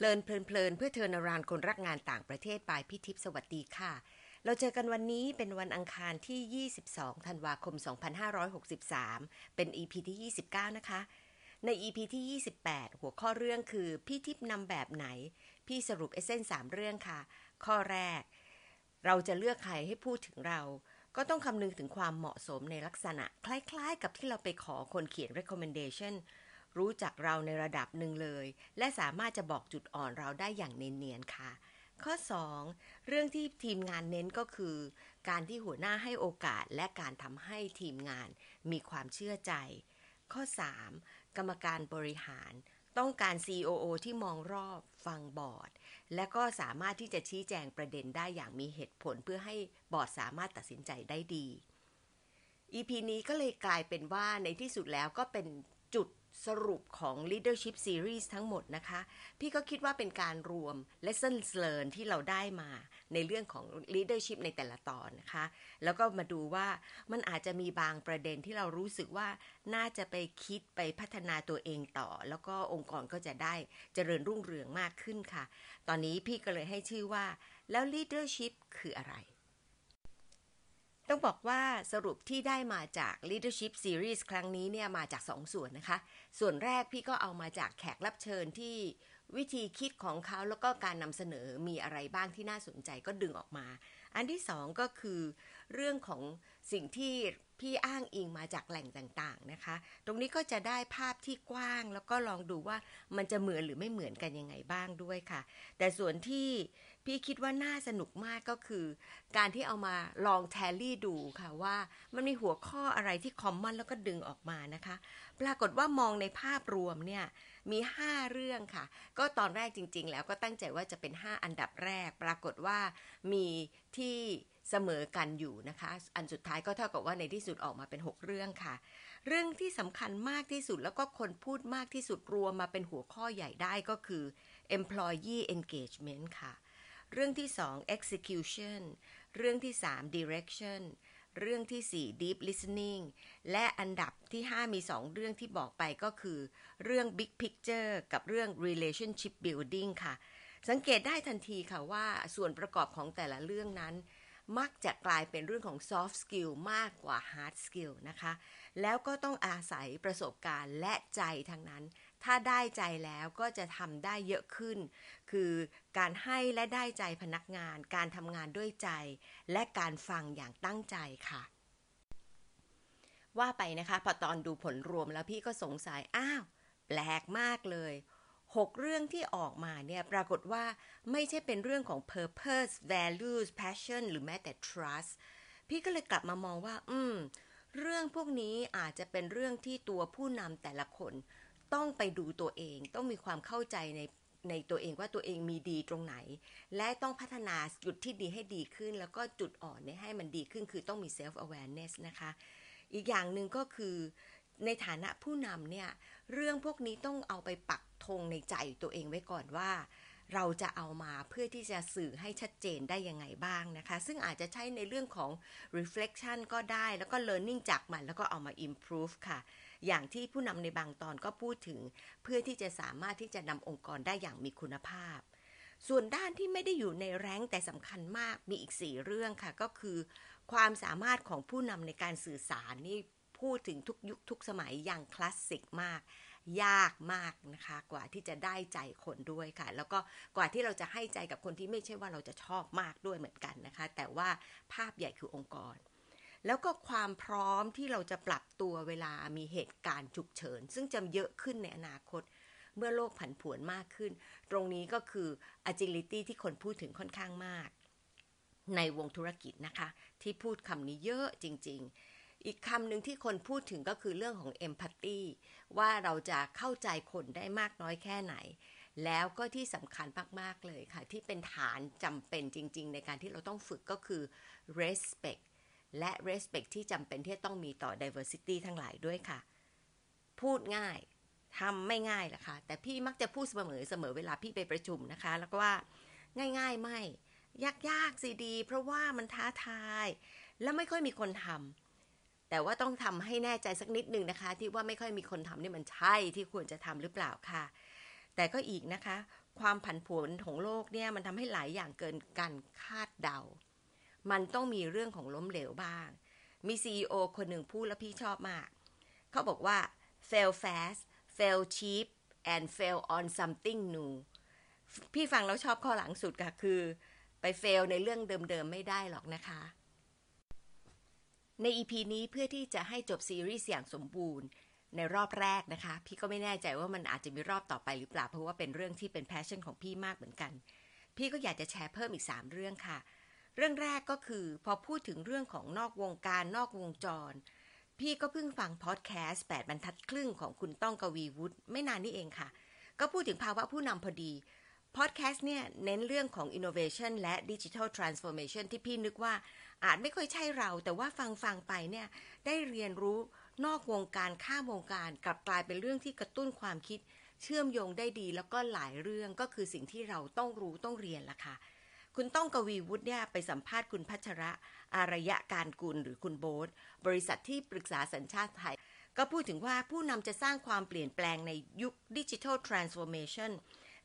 เลินเพลินๆเพื่อเทอนารานคนรักงานต่างประเทศปลายพี่ทิพสวัสดีค่ะ เราเจอกันวันนี้เป็นวันอังคารที่ 22 ธันวาคม 2563 เป็น EP ที่ 29 นะคะ ใน EP ที่ 28 หัวข้อเรื่องคือพี่ทิพนำแบบไหน พี่สรุปเอเซนสามเรื่องค่ะ ข้อแรก เราจะเลือกใครให้พูดถึงเรา ก็ต้องคำนึงถึงความเหมาะสมในลักษณะคล้ายๆ กับที่เราไปขอคนเขียน recommendation รู้จักเราในระดับหนึ่งเลย และสามารถจะบอกจุดอ่อนเราได้อย่างเนียนๆค่ะ ข้อ 2 เรื่องที่ทีมงานเน้นก็คือ การที่หัวหน้าให้โอกาสและการทำให้ทีมงานมีความเชื่อใจ ข้อ 3 กรรมการบริหาร ต้องการ COO ที่มองรอบฟังบอร์ด และก็สามารถที่จะชี้แจงประเด็นได้อย่างมีเหตุผลเพื่อให้บอร์ดสามารถตัดสินใจได้ดี EP นี้ก็เลยกลายเป็นว่าในที่สุดแล้วก็เป็นจุด สรุปของ Leadership Series ทั้งหมดนะคะ พี่ก็คิดว่าเป็นการรวม Lessons Learned ที่เราได้มาในเรื่องของ Leadership ในแต่ละตอนนะคะ แล้วก็มาดูว่ามันอาจจะมีบางประเด็นที่เรารู้สึกว่าน่าจะไปคิดไปพัฒนาตัวเองต่อ แล้วก็องค์กรก็จะได้เจริญรุ่งเรืองมากขึ้นค่ะ ตอนนี้พี่ก็เลยให้ชื่อว่าแล้ว Leadership คืออะไร ต้องบอกว่าสรุปที่ได้มาจาก Leadership Series ครั้งนี้เนี่ยมาจาก2สส่วนนะคะ ส่วนแรกพี่ก็เอามาจากแขกรับเชิญที่วิธีคิดของเขาแล้วก็การนำเสนอมีอะไรบ้างที่น่าสนใจก็ดึงออกมา อันที่สองก็คือเรื่องของสิ่งที่พี่อ้างอิงมาจากแหล่งต่างๆนะคะ ตรงนี้ก็จะได้ภาพที่กว้างแล้วก็ลองดูว่ามันจะเหมือนหรือไม่เหมือนกันยังไงบ้างด้วยค่ะ แต่ส่วนที่พี่คิดว่าน่าสนุกมากก็คือ การที่เอามาลองแทลลี่ดูค่ะว่ามันมีหัวข้ออะไรที่คอมมอนแล้วก็ดึงออกมานะคะ ปรากฏว่ามองในภาพรวมเนี่ยมี 5 เรื่องค่ะ ก็ตอนแรกจริง ๆ แล้วก็ตั้งใจว่าจะเป็น 5 อันดับแรก ปรากฏว่ามีที่เสมอกันอยู่นะคะ อันสุดท้ายก็เท่ากับว่าในที่สุดออกมาเป็น 6 เรื่องค่ะ เรื่องที่สำคัญมากที่สุดแล้วก็คนพูดมากที่สุดรวมมาเป็นหัวข้อใหญ่ได้ก็คือ employee engagement ค่ะ เรื่องที่ 2 execution เรื่องที่ 3 direction เรื่องที่ 4 deep listening และอันดับที่ 5 มี 2 เรื่องที่บอกไปก็คือ เรื่อง big picture กับเรื่อง relationship building ค่ะ สังเกตได้ทันทีค่ะว่าส่วนประกอบของแต่ละเรื่องนั้น มักจะกลายเป็นเรื่องของ soft skill มากกว่า hard skill นะคะ แล้วก็ต้องอาศัยประสบการณ์และใจทั้งนั้น ถ้าได้ใจแล้วก็จะทำได้เยอะขึ้น คือการให้และได้ใจพนักงาน การทำงานด้วยใจ และการฟังอย่างตั้งใจค่ะ ว่าไปนะคะ พอตอนดูผลรวมแล้วพี่ก็สงสัย อ้าว แปลกมากเลย 6 เรื่องที่ออกมาเนี่ย ปรากฏว่าไม่ใช่เป็นเรื่องของ purpose values passion หรือแม้แต่ trust พี่ก็เลยกลับมามองว่า อืม เรื่องพวกนี้อาจจะเป็นเรื่องที่ตัวผู้นำแต่ละคน ต้องไปดูตัวเอง ต้องมีความเข้าใจในในตัวเองว่าตัวเองมีดีตรงไหน และต้องพัฒนาจุดที่ดีให้ดีขึ้น แล้วก็จุดอ่อนเนี่ยให้มันดีขึ้น คือต้องมี self awareness นะคะ อีกอย่างหนึ่งก็คือในฐานะผู้นำเนี่ย เรื่องพวกนี้ต้องเอาไปปักธงในใจตัวเองไว้ก่อนว่า เราจะเอามาเพื่อที่จะสื่อให้ชัดเจนได้ยังไงบ้างนะคะ ซึ่งอาจจะใช้ในเรื่องของ reflection ก็ได้ แล้วก็ learning จากมัน แล้วก็เอามา improve ค่ะ อย่างที่ผู้นำในบางตอนก็พูดถึง เพื่อที่จะสามารถที่จะนำองค์กรได้อย่างมีคุณภาพ ส่วนด้านที่ไม่ได้อยู่ในแรงแต่สำคัญมากมีอีก 4 เรื่องค่ะ ก็คือ ความสามารถของผู้นำในการสื่อสารนี่พูดถึงทุกยุคทุกสมัยอย่างคลาสสิกมาก ยากมากนะคะ กว่าที่จะได้ใจคนด้วยค่ะ แล้วก็กว่าที่เราจะให้ใจกับคนที่ไม่ใช่ว่าเราจะชอบมากด้วยเหมือนกันนะคะ แต่ว่าภาพใหญ่คือองค์กร แล้วก็ความพร้อมที่เราจะปรับตัวเวลามีเหตุการณ์ฉุกเฉิน ซึ่งจะเยอะขึ้นในอนาคต เมื่อโลกผันผวนมากขึ้น ตรงนี้ก็คือ agility ที่คนพูดถึงค่อนข้างมาก ในวงธุรกิจนะคะ ที่พูดคำนี้เยอะจริง ๆ อีกคำหนึ่งที่คนพูดถึงก็คือเรื่องของ empathy ว่าเราจะเข้าใจคนได้มากน้อยแค่ไหนแล้วก็ที่สำคัญมาก ๆ เลยค่ะ ที่เป็นฐานจำเป็นจริง ๆ ในการที่เราต้องฝึกก็คือ respect และ respect ที่จำเป็นที่ต้องมีต่อ diversity ทั้งหลายด้วยค่ะ พูดง่ายทำไม่ง่ายหรอกค่ะ แต่พี่มักจะพูดเสมอเสมอเวลาพี่ไปประชุมนะคะ แล้วก็ว่าง่าย ๆ ไม่ ยากๆสิดี เพราะว่ามันท้าทาย และไม่ค่อยมีคนทำแต่ว่าต้องทำให้แน่ใจสักนิดหนึ่งนะคะ ที่ว่าไม่ค่อยมีคนทำนี่มันใช่ที่ควรจะทำหรือเปล่าค่ะ แต่ก็อีกนะคะ ความผันผวนของโลกเนี่ยมันทำให้หลายอย่างเกินการคาดเดา มันต้องมีเรื่องของล้มเหลวบ้าง มี CEO คนหนึ่งพูดแล้วพี่ชอบมาก เขาบอกว่า fail fast fail cheap and fail on something new พี่ฟังแล้วชอบข้อหลังสุดค่ะคือ ไป fail ในเรื่องเดิมๆ ไม่ได้หรอกนะคะ ใน EP นี้เพื่อที่จะให้จบซีรีส์อย่างสมบูรณ์ในรอบแรกนะคะ พี่ก็ไม่แน่ใจว่ามันอาจจะมีรอบต่อไปหรือเปล่า เพราะว่าเป็นเรื่องที่เป็น passion ของพี่มากเหมือนกัน พี่ก็อยากจะแชร์เพิ่มอีก 3 เรื่องค่ะ เรื่องแรกก็คือพอพูดถึงเรื่องของนอกวงการนอกวงจร พี่ก็เพิ่งฟังพอดแคสต์8บรรทัดครึ่งของคุณต้องกวีวุฒิไม่นานนี้เองค่ะ ก็พูดถึงภาวะผู้นำพอดีพอดแคสต์เนี่ยเน้นเรื่องของ innovation และ digital transformation ที่พี่นึกว่าอาจไม่ค่อยใช่เรา แต่ว่าฟังฟังไปเนี่ยได้เรียนรู้นอกวงการข้ามวงการกลับกลายเป็นเรื่องที่กระตุ้นความคิด เชื่อมโยงได้ดีแล้วก็หลายเรื่องก็คือสิ่งที่เราต้องรู้ต้องเรียนละค่ะ คุณต้องกวีวุฒิเนี่ยไปสัมภาษณ์คุณพัชระ อารยะการกุลหรือคุณโบ๊ทบริษัทที่ปรึกษาสัญชาติไทย ก็พูดถึงว่าผู้นำจะสร้างความเปลี่ยนแปลงในยุคดิจิทัลทรานส์ฟอร์เมชัน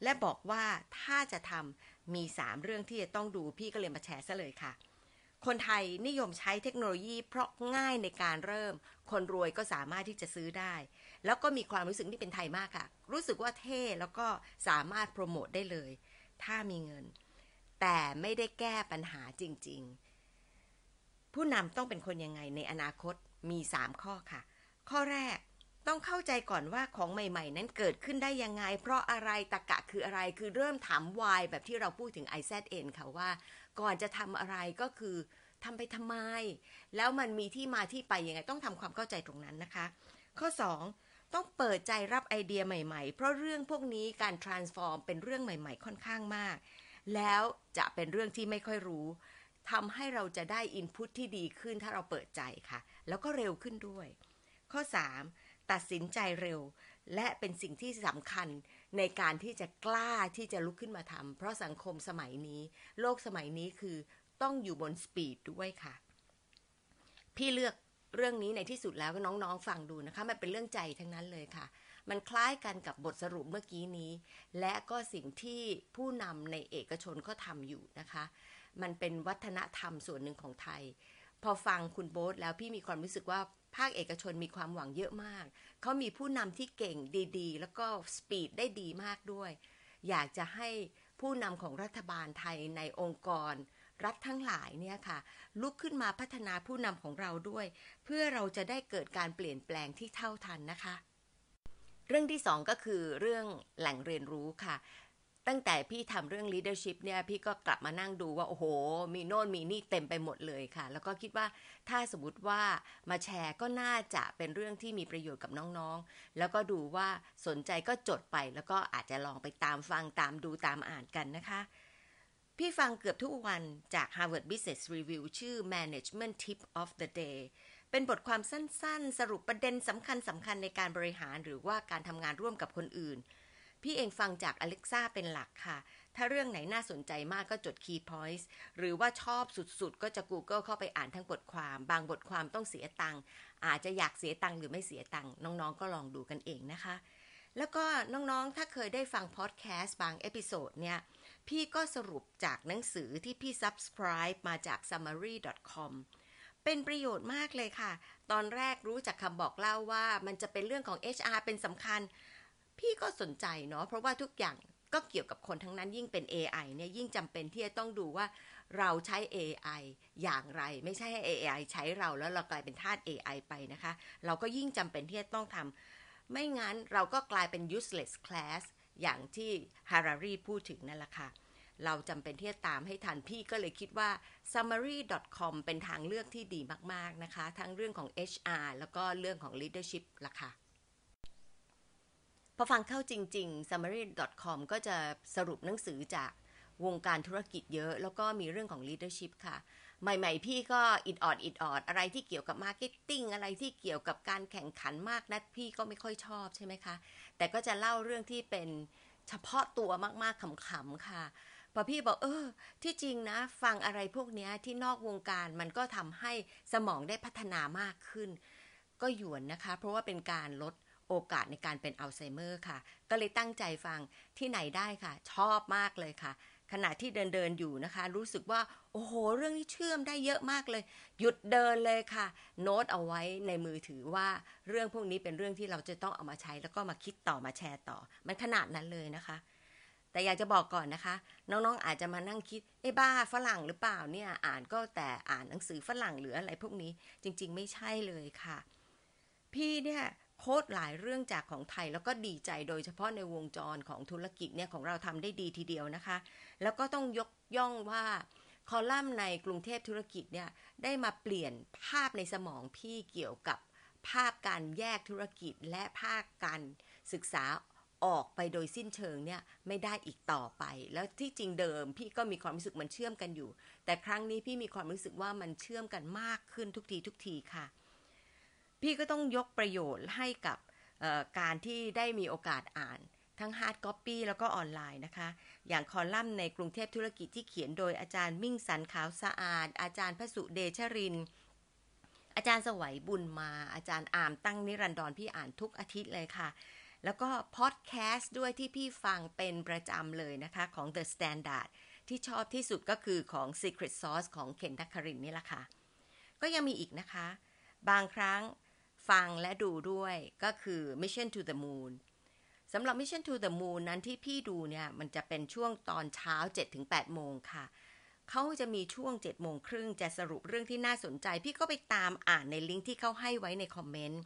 และบอกว่าถ้าจะทำมี 3 เรื่องที่จะต้องดูพี่ก็เลยมาแชร์ซะเลยค่ะ คนไทยนิยมใช้เทคโนโลยีเพราะง่ายในการเริ่ม คนรวยก็สามารถที่จะซื้อได้ แล้วก็มีความรู้สึกที่เป็นไทยมากค่ะ รู้สึกว่าเท่แล้วก็สามารถโปรโมทได้เลย ถ้ามีเงิน แต่ไม่ได้แก้ปัญหาจริง ๆ ผู้นำต้องเป็นคนยังไงในอนาคตมี3ข้อค่ะ ข้อแรกต้องเข้าใจก่อนว่าของใหม่ ๆ นั้นเกิดขึ้นได้ยังไง เพราะอะไรตะกะคืออะไรคือเริ่มถาม why แบบที่เราพูดถึง IZN ค่ะว่า ก่อนจะทำอะไรก็คือทำไปทำไม แล้วมันมีที่มาที่ไปยังไงต้องทำความเข้าใจตรงนั้นนะคะ ข้อ 2 ต้องเปิดใจรับไอเดียใหม่ ๆ เพราะเรื่องพวกนี้การ transform เป็นเรื่องใหม่ ๆ ค่อนข้างมาก แล้วจะเป็นเรื่องที่ไม่ค่อยรู้ทำให้เราจะได้ input ที่ดีขึ้นถ้าเราเปิดใจค่ะ แล้วก็เร็วขึ้นด้วย ข้อ 3 ตัดสินใจเร็ว และเป็นสิ่งที่สำคัญในการที่จะกล้าที่จะลุกขึ้นมาทำเพราะสังคมสมัยนี้ โลกสมัยนี้คือต้องอยู่บนสปีดด้วยค่ะ พี่เลือกเรื่องนี้ในที่สุดแล้วก็น้องๆ ฟังดูนะคะ มันเป็นเรื่องใจทั้งนั้นเลยค่ะ มันคล้ายกันกับบทสรุปเมื่อกี้นี้ และก็สิ่งที่ผู้นำในเอกชนก็ทำอยู่นะคะ มันเป็นวัฒนธรรมส่วนหนึ่งของไทย พอฟังคุณโบ๊ทแล้วพี่มีความรู้สึกว่าภาคเอกชนมีความหวังเยอะมาก เขามีผู้นำที่เก่งดีๆ แล้วก็สปีดได้ดีมากด้วย อยากจะให้ผู้นำของรัฐบาลไทยในองค์กร รัฐทั้งหลายเนี่ยค่ะ ลุกขึ้นมาพัฒนาผู้นำของเราด้วย เพื่อเราจะได้เกิดการเปลี่ยนแปลงที่เท่าทันนะคะ เรื่องที่สองก็คือเรื่องแหล่งเรียนรู้ค่ะ ตั้งแต่พี่ทำเรื่อง leadership เนี่ยพี่ก็กลับมานั่งดูว่า โอ้โห มีโน่นมีนี่เต็มไปหมดเลยค่ะ แล้วก็คิดว่าถ้าสมมติว่ามาแชร์ก็น่าจะเป็นเรื่องที่มีประโยชน์กับน้องๆ แล้วก็ดูว่าสนใจก็จดไป แล้วก็อาจจะลองไปตามฟังตามดูตามอ่านกันนะคะพี่ฟังเกือบทุกวันจาก Harvard Business Review ชื่อ Management Tip of the Day เป็นบทความสั้นๆ สรุปประเด็นสำคัญสำคัญในการบริหารหรือว่าการทำงานร่วมกับคนอื่น พี่เองฟังจาก Alexa เป็นหลักค่ะ ถ้าเรื่องไหนน่าสนใจมากก็จด key points หรือว่าชอบสุดๆ ก็จะ Google เข้าไปอ่านทั้งบทความ บางบทความต้องเสียตังค์อาจจะอยากเสียตังค์หรือไม่เสียตังค์น้องๆ ก็ลองดูกันเองนะคะ แล้วก็น้องๆ ถ้าเคยได้ฟังพอดแคสต์บาง episode เนี่ยพี่ก็สรุปจากหนังสือที่พี่ subscribe มาจาก summary.com เป็นประโยชน์มากเลยค่ะ ตอนแรกรู้จากคำบอกเล่าว่ามันจะเป็นเรื่องของ HR เป็นสำคัญ พี่ก็สนใจเนาะเพราะว่าทุกอย่างก็เกี่ยวกับคนทั้งนั้นยิ่งเป็น AI เนี่ยยิ่งจำเป็นที่จะต้องดูว่าเราใช้ AI อย่างไร ไม่ใช่ให้ AI ใช้เราแล้วเรากลายเป็นทาส AI ไปนะคะ เราก็ยิ่งจำเป็นที่จะต้องทำไม่งั้นเราก็กลายเป็น useless class อย่างที่ Harari พูดถึงนั่นแหละค่ะ เราจำเป็นที่จะตามให้ทันพี่ก็เลยคิดว่า summary.com เป็นทางเลือกที่ดีมาก ๆ นะคะ ทั้งเรื่องของ HR แล้วก็เรื่องของ leadership ล่ะค่ะพอฟังเข้าจริง ๆ summary.com ก็จะสรุปหนังสือจากวงการธุรกิจเยอะ แล้วก็มีเรื่องของ leadership ค่ะ ใหม่ ๆ พี่ก็อิดออดอิดออดอะไรที่เกี่ยวกับ marketing อะไรที่เกี่ยวกับการแข่งขันมากนัดพี่ก็ไม่ค่อยชอบใช่ไหมคะ แต่ก็จะเล่าเรื่องที่เป็นเฉพาะตัวมากๆขำๆค่ะ พอพี่บอกเออ ที่จริงนะ ฟังอะไรพวกนี้ที่นอกวงการมันก็ทำให้สมองได้พัฒนามากขึ้น ก็หยวนนะคะ เพราะว่าเป็นการลดโอกาสในการเป็นอัลไซเมอร์ค่ะ ก็เลยตั้งใจฟังที่ไหนได้ค่ะ ชอบมากเลยค่ะ ขณะที่เดินเดินอยู่นะคะ รู้สึกว่า โอ้โห เรื่องนี้เชื่อมได้เยอะมากเลย หยุดเดินเลยค่ะ โน้ตเอาไว้ในมือถือว่าเรื่องพวกนี้เป็นเรื่องที่เราจะต้องเอามาใช้ แล้วก็มาคิดต่อมาแชร์ต่อ มันขนาดนั้นเลยนะคะ แต่อยากจะบอกก่อนนะคะ น้องๆอาจจะมานั่งคิดเอ้บ้าฝรั่งหรือเปล่าเนี่ยอ่านก็แต่อ่านหนังสือฝรั่งหรืออะไรพวกนี้จริง ๆ ไม่ใช่เลยค่ะ พี่เนี่ยโค้ดหลายเรื่องจากของไทยแล้วก็ดีใจโดยเฉพาะในวงจรของธุรกิจเนี่ยของเราทำได้ดีทีเดียวนะคะ แล้วก็ต้องยกย่องว่าคอลัมน์ในกรุงเทพธุรกิจเนี่ยได้มาเปลี่ยนภาพในสมองพี่เกี่ยวกับภาพการแยกธุรกิจและภาคการศึกษา ออกไปโดยสิ้นเชิงเนี่ยไม่ได้อีกต่อไป แล้วที่จริงเดิม พี่ก็มีความรู้สึกมันเชื่อมกันอยู่ แต่ครั้งนี้พี่มีความรู้สึกว่ามันเชื่อมกันมากขึ้นทุกทีทุกทีค่ะ พี่ก็ต้องยกประโยชน์ให้กับการที่ได้มีโอกาสอ่านทั้ง hard copy แล้วก็ออนไลน์นะคะ อย่างคอลัมน์ในกรุงเทพธุรกิจที่เขียนโดยอาจารย์มิ่งสรรพ์ขาวสอาด อาจารย์พสุเดชะรินทร์ อาจารย์ไสวบุญมา อาจารย์อาร์มตั้งนิรันดรพี่อ่านทุกอาทิตย์เลยค่ะ แล้วก็พอดแคสต์ด้วยที่พี่ฟังเป็นประจำเลยนะคะของ The Standard ที่ชอบที่สุดก็คือของ Secret Sauce ของเคนทักคารินนี่แหละค่ะ ก็ยังมีอีกนะคะ บางครั้งฟังและดูด้วยก็คือ Mission to the Moon สำหรับ Mission to the Moon นั้นที่พี่ดูเนี่ยมันจะเป็นช่วงตอนเช้า 7-8 โมงค่ะเขาจะมีช่วง7โมงครึ่งจะสรุปเรื่องที่น่าสนใจ พี่ก็ไปตามอ่านในลิงก์ที่เขาให้ไว้ในคอมเมนต์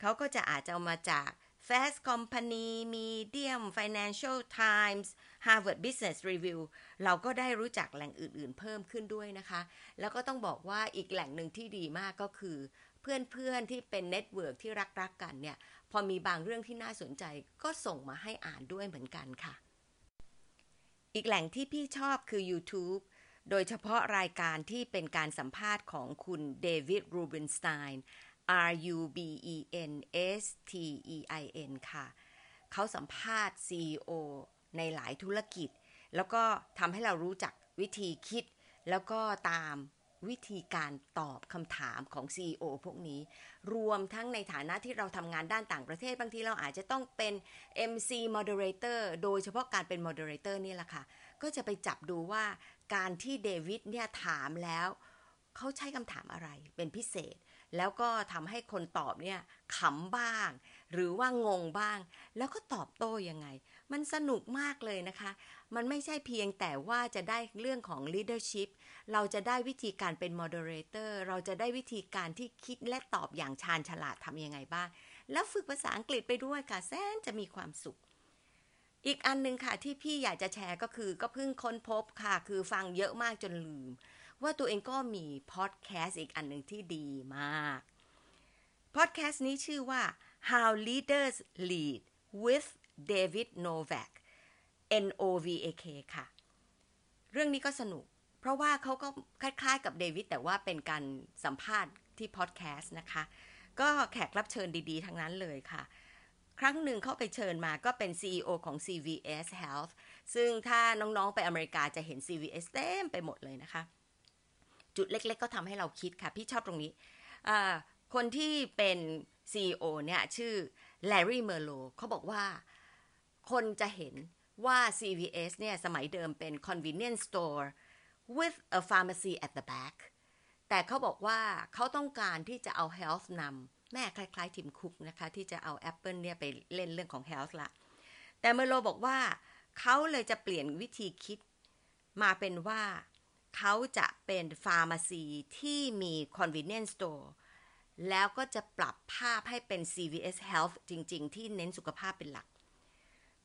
เขาก็จะอาจจะเอามาจาก Fast Company Medium Financial Times Harvard Business Review เราก็ได้รู้จักแหล่งอื่นๆ เพิ่มขึ้นด้วยนะคะ แล้วก็ต้องบอกว่าอีกแหล่งหนึ่งที่ดีมากก็คือ เพื่อนๆที่เป็น network ที่รักๆกันเนี่ย พอมีบางเรื่องที่น่าสนใจก็ส่งมาให้อ่านด้วยเหมือนกันค่ะ อีกแหล่งที่พี่ชอบคือ YouTube โดยเฉพาะรายการที่เป็นการสัมภาษณ์ของคุณเดวิดรูเบนสไตน์ R U B E N S T E I N ค่ะ เขาสัมภาษณ์ CEO ในหลายธุรกิจ แล้วก็ทำให้เรารู้จักวิธีคิด แล้วก็ตามวิธีการตอบคำถามของ CEO พวกนี้ รวมทั้งในฐานะที่เราทำงานด้านต่างประเทศ บางทีเราอาจจะต้องเป็น MC moderator โดยเฉพาะการเป็น moderator นี่แหละค่ะ ก็จะไปจับดูว่าการที่เดวิดเนี่ยถามแล้ว เขาใช้คำถามอะไรเป็นพิเศษ แล้วก็ทำให้คนตอบเนี่ยขำบ้าง หรือว่างงบ้าง แล้วก็ตอบโต้ยังไง มันสนุกมากเลยนะคะ มันไม่ใช่เพียงแต่ว่าจะได้เรื่องของ leadership เราจะได้วิธีการเป็น moderator เราจะได้วิธีการที่คิดและตอบอย่างชาญฉลาดทำยังไงบ้าง แล้วฝึกภาษาอังกฤษไปด้วยค่ะแสนจะมีความสุขอีกอันนึงค่ะที่พี่อยากจะแชร์ก็คือก็เพิ่งค้นพบค่ะ คือฟังเยอะมากจนลืม ว่าตัวเองก็มีพอดแคสต์อีกอันหนึ่งที่ดีมาก พอดแคสต์นี้ชื่อว่า How Leaders Lead with David Novak N O V A K ค่ะ เรื่องนี้ก็สนุก เพราะว่าเขาก็คล้าย ๆ กับเดวิดแต่ว่าเป็นการสัมภาษณ์ที่พอดแคสต์นะคะ ก็แขกรับเชิญดีๆ ทั้งนั้นเลยค่ะ ครั้งหนึ่งเขาไปเชิญมาก็เป็น CEO ของ CVS Health ซึ่งถ้าน้องๆไปอเมริกาจะเห็น CVS เต็มไปหมดเลยนะคะ จุดเล็ก ๆ ก็ทำให้เราคิดค่ะ พี่ชอบตรงนี้ คนที่เป็น CEO เนี่ยชื่อ Larry Merlo เขาบอกว่าคนจะเห็นว่า CVS เนี่ยสมัยเดิมเป็น convenience store with a pharmacy at the back แต่เขาบอกว่าเขาต้องการที่จะเอา health นำแม่คล้าย ๆ ทีมคุกนะคะ ที่จะเอา Apple เนี่ยไปเล่นเรื่องของ health ละ แต่เมอร์โลบอกว่าเขาเลยจะเปลี่ยนวิธีคิดมาเป็นว่า เขาจะเป็น pharmacy ที่มี convenience store แล้วก็จะปรับภาพให้เป็น CVS Health จริง ๆ ที่เน้นสุขภาพเป็นหลัก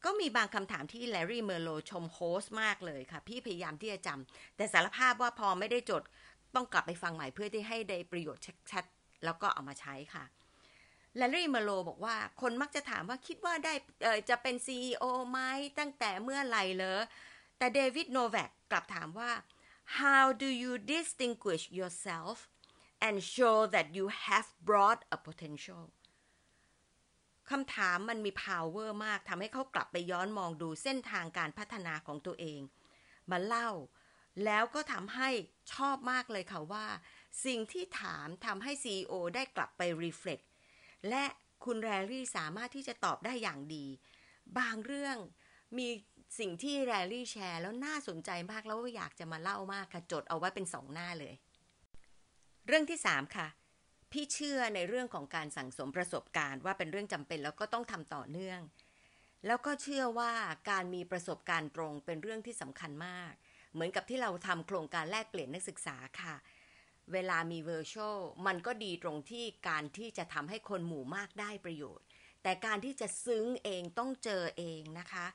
ก็มีบางคำถามที่แลรี่เมอร์โลชม host มากเลยค่ะ พี่พยายามที่จะจำแต่สารภาพว่าพอไม่ได้จดต้องกลับไปฟังใหม่เพื่อที่ให้ได้ประโยชน์ชัดๆ แล้วก็เอามาใช้ค่ะแลรี่เมอร์โลบอกว่าคนมักจะถามว่าคิดว่าได้จะเป็น CEO ไหมตั้งแต่เมื่อไหร่เลยแต่เดวิดโนแวกกลับถามว่า how do you distinguish yourself and show that you have brought a potential คำถามมันมี power มากทำให้เขากลับไปย้อนมองดูเส้นทางการพัฒนาของตัวเอง มาเล่า แล้วก็ทำให้ชอบมากเลยค่ะว่า สิ่งที่ถามทำให้ CEO ได้กลับไป reflect และคุณแรลลี่สามารถที่จะตอบได้อย่างดี บางเรื่องมี สิ่งที่แรลลี่แชร์แล้วน่าสนใจมากแล้วอยากจะมาเล่ามากค่ะจดเอาไว้เป็นสองหน้าเลย เรื่องที่สามค่ะ พี่เชื่อในเรื่องของการสั่งสมประสบการณ์ว่าเป็นเรื่องจำเป็นแล้วก็ต้องทำต่อเนื่อง แล้วก็เชื่อว่าการมีประสบการณ์ตรงเป็นเรื่องที่สำคัญมาก เหมือนกับที่เราทำโครงการแลกเปลี่ยนนักศึกษาค่ะเวลามีเวอร์ชวลมันก็ดีตรงที่การที่จะทำให้คนหมู่มากได้ประโยชน์ แต่การที่จะซึ้งเองต้องเจอเองนะคะ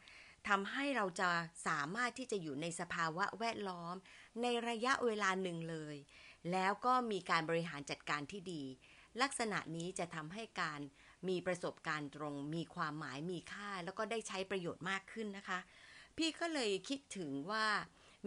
ทำให้เราจะสามารถที่จะอยู่ในสภาวะแวดล้อม ในระยะเวลาหนึ่งเลย แล้วก็มีการบริหารจัดการที่ดี ลักษณะนี้จะทำให้การมีประสบการณ์ตรง มีความหมายมีค่า แล้วก็ได้ใช้ประโยชน์มากขึ้นนะคะ พี่ก็เลยคิดถึงว่า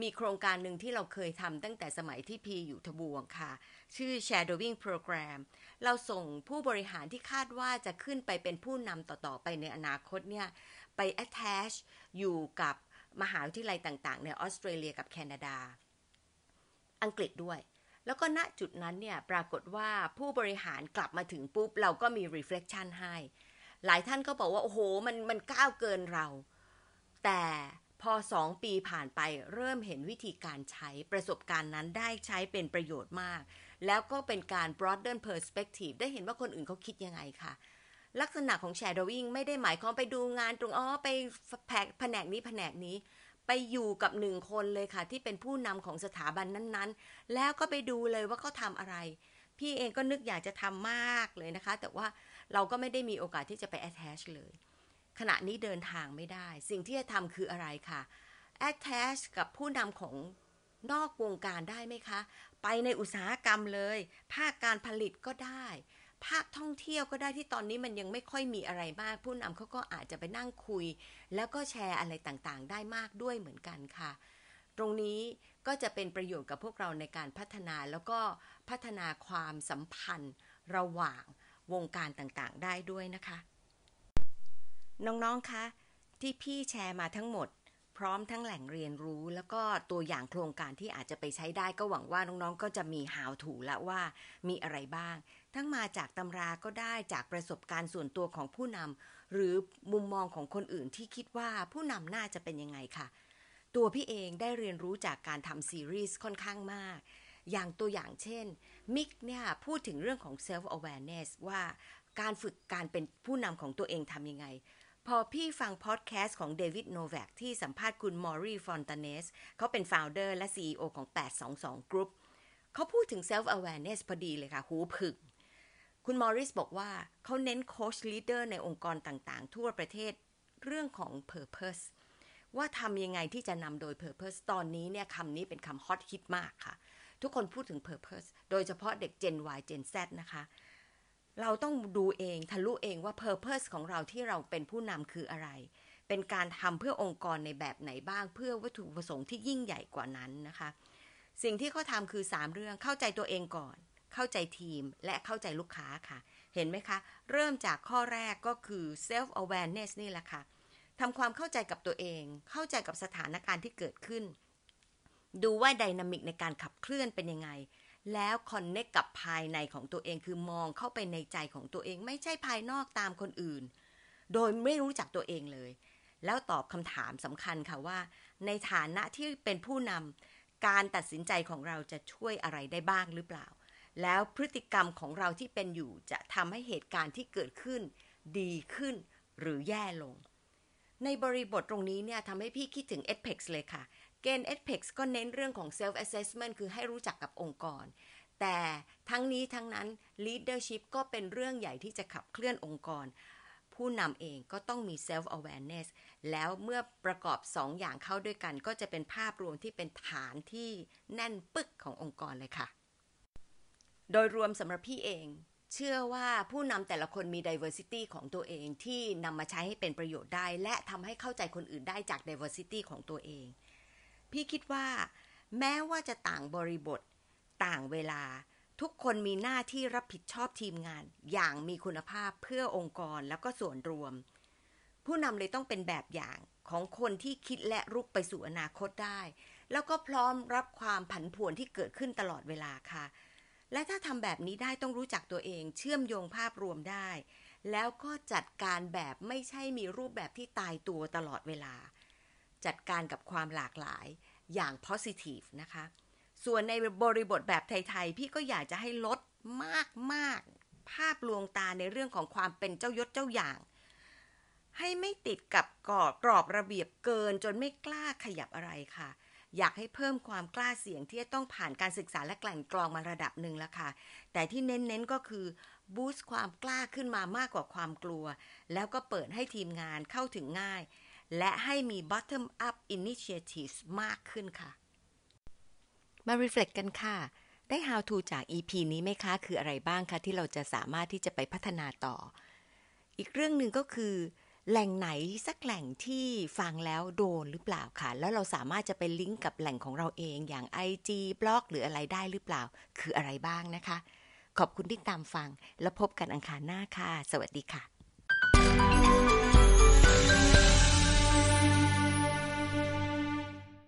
มีโครงการหนึ่งที่เราเคยทำตั้งแต่สมัยที่พีอยู่ทบวงค่ะ ชื่อ Shadowing Program เราส่งผู้บริหารที่คาดว่าจะขึ้นไปเป็นผู้นำต่อ ๆ ไปในอนาคตเนี่ย ไป attach อยู่กับมหาวิทยาลัยต่างๆ ในออสเตรเลียกับแคนาดา อังกฤษด้วย แล้วก็ณจุดนั้นเนี่ยปรากฏว่าผู้บริหารกลับมาถึงปุ๊บ เราก็มี reflection ให้ หลายท่านก็บอกว่า โอ้โห มันมันก้าวเกินเรา แต่พอสองปีผ่านไปเริ่มเห็นวิธีการใช้ประสบการณ์นั้นได้ใช้เป็นประโยชน์มาก แล้วก็เป็นการ broaden perspective ได้เห็นว่าคนอื่นเขาคิดยังไงค่ะ ลักษณะของ shadowing ไม่ได้หมายความไปดูงานตรงอ๋อไปแผนกนี้แผนกนี้ ไปอยู่กับหนึ่งคนเลยค่ะ ที่เป็นผู้นำของสถาบันนั้นๆ แล้วก็ไปดูเลยว่าเขาทำอะไร พี่เองก็นึกอยากจะทำมากเลยนะคะ แต่ว่าเราก็ไม่ได้มีโอกาสที่จะไป attach เลย ขณะนี้เดินทางไม่ได้ สิ่งที่จะทำคืออะไรค่ะ attach กับผู้นำของนอกวงการได้ไหมคะ ไปในอุตสาหกรรมเลย ภาคการผลิตก็ได้ ภาคท่องเที่ยวก็ได้ที่ตอนนี้มันยังไม่ค่อยมีอะไรมาก ผู้นำเขาก็อาจจะไปนั่งคุย แล้วก็แชร์อะไรต่างๆ ได้มากด้วยเหมือนกันค่ะ ตรงนี้ก็จะเป็นประโยชน์กับพวกเราในการพัฒนาแล้วก็พัฒนาความสัมพันธ์ระหว่างวงการต่างๆ ได้ด้วยนะคะ น้องๆคะที่พี่แชร์มาทั้งหมด พร้อมทั้งแหล่งเรียนรู้ แล้วก็ตัวอย่างโครงการที่อาจจะไปใช้ได้ก็หวังว่าน้องๆ ก็จะมี how to แล้วว่ามีอะไรบ้าง ทั้งมาจากตำราก็ได้จากประสบการณ์ส่วนตัวของผู้นำหรือมุมมองของคนอื่นที่คิดว่าผู้นำน่าจะเป็นยังไงค่ะ ตัวพี่เองได้เรียนรู้จากการทำซีรีส์ค่อนข้างมาก อย่างตัวอย่างเช่นมิกเนี่ยพูดถึงเรื่องของ self awareness ว่าการฝึกการเป็นผู้นำของตัวเองทำยังไง พอพี่ฟังพอดแคสต์ของเดวิดโนแวคที่สัมภาษณ์คุณมอรีฟอนตาเนสเขาเป็น founder และ CEO ของ 822 Group เขาพูดถึง self awareness พอดีเลยค่ะ หูผึ่ง คุณมอริสบอกว่าเขาเน้นโค้ชลีดเดอร์ในองค์กรต่างๆ ทั่วประเทศเรื่องของ purpose ว่าทำยังไงที่จะนำโดย purpose ตอนนี้เนี่ยคำนี้เป็นคำฮอตฮิตมากค่ะ ทุกคนพูดถึง purpose โดยเฉพาะเด็ก Gen Y Gen Z นะคะ เราต้องดูเองทะลุเองว่า Purpose ของเราที่เราเป็นผู้นำคืออะไร เป็นการทำเพื่อองค์กรในแบบไหนบ้าง เพื่อวัตถุประสงค์ที่ยิ่งใหญ่กว่านั้นนะคะ สิ่งที่เขาทำคือ 3 เรื่องเข้าใจตัวเองก่อน เข้าใจทีมและเข้าใจลูกค้าค่ะ เห็นไหมคะ เริ่มจากข้อแรกก็คือ self awareness นี่แหละค่ะทำความเข้าใจกับตัวเอง เข้าใจกับสถานการณ์ที่เกิดขึ้น ดูว่าไดนามิกในการขับเคลื่อนเป็นยังไง แล้วคอนเน็กกับภายในของตัวเองคือมองเข้าไปในใจของตัวเอง ไม่ใช่ภายนอกตามคนอื่น โดยไม่รู้จักตัวเองเลย แล้วตอบคำถามสำคัญค่ะว่า ในฐานะที่เป็นผู้นำการตัดสินใจของเราจะช่วยอะไรได้บ้างหรือเปล่า แล้วพฤติกรรมของเราที่เป็นอยู่จะทำให้เหตุการณ์ที่เกิดขึ้น ดีขึ้นหรือแย่ลง ในบริบทตรงนี้เนี่ยทำให้พี่คิดถึง e p e x เลยค่ะ เกณฑ์ e p e x ก็เน้นเรื่องของ self assessment คือให้รู้จักกับองค์กร แต่ทั้งนี้ทั้งนั้น leadership ก็เป็นเรื่องใหญ่ที่จะขับเคลื่อนองค์กร ผู้นำเองก็ต้องมี self awareness แล้วเมื่อประกอบสองอย่างเข้าด้วยกัน ก็จะเป็นภาพรวมที่เป็นฐานที่แน่นปึกขององค์กรเลยค่ะ โดยรวมสำหรับพี่เอง เชื่อว่าผู้นำแต่ละคนมี diversity ของตัวเองที่นำมาใช้ให้เป็นประโยชน์ได้ และทำให้เข้าใจคนอื่นได้จาก diversity ของตัวเอง พี่คิดว่า แม้ว่าจะต่างบริบท ต่างเวลา ทุกคนมีหน้าที่รับผิดชอบทีมงาน อย่างมีคุณภาพเพื่อองค์กรแล้วก็ส่วนรวม ผู้นำเลยต้องเป็นแบบอย่างของคนที่คิดและรุกไปสู่อนาคตได้ แล้วก็พร้อมรับความผันผวนที่เกิดขึ้นตลอดเวลาค่ะ และถ้าทำแบบนี้ได้ต้องรู้จักตัวเอง เชื่อมโยงภาพรวมได้ แล้วก็จัดการแบบไม่ใช่มีรูปแบบที่ตายตัวตลอดเวลา จัดการกับความหลากหลายอย่าง positive นะคะ ส่วนในบริบทแบบไทย ๆ พี่ก็อยากจะให้ลดมาก ๆ ภาพลวงตาในเรื่องของความเป็นเจ้ายศเจ้าอย่าง ให้ไม่ติดกับกรอบกรอบระเบียบเกินจนไม่กล้าขยับอะไรค่ะ อยากให้เพิ่มความกล้าเสี่ยงที่จะต้องผ่านการศึกษาและกลั่นกรองมาระดับหนึ่งแล้วค่ะ แต่ที่เน้นๆก็คือบูสต์ความกล้าขึ้นมามากกว่าความกลัว แล้วก็เปิดให้ทีมงานเข้าถึงง่าย และให้มี bottom up initiatives มากขึ้นค่ะ มา reflect กันค่ะ ได้ how to จาก EP นี้ไหมคะ คืออะไรบ้างคะที่เราจะสามารถที่จะไปพัฒนาต่อ อีกเรื่องหนึ่งก็คือ แหล่งไหนสักแหล่งที่ฟังแล้วโดนหรือเปล่าค่ะ แล้วเราสามารถจะไปลิงก์กับแหล่งของเราเองอย่าง IG บล็อกหรืออะไรได้หรือเปล่า คืออะไรบ้างนะคะ ขอบคุณที่ตามฟัง แล้วพบกันอังคารหน้าค่ะ สวัสดีค่ะ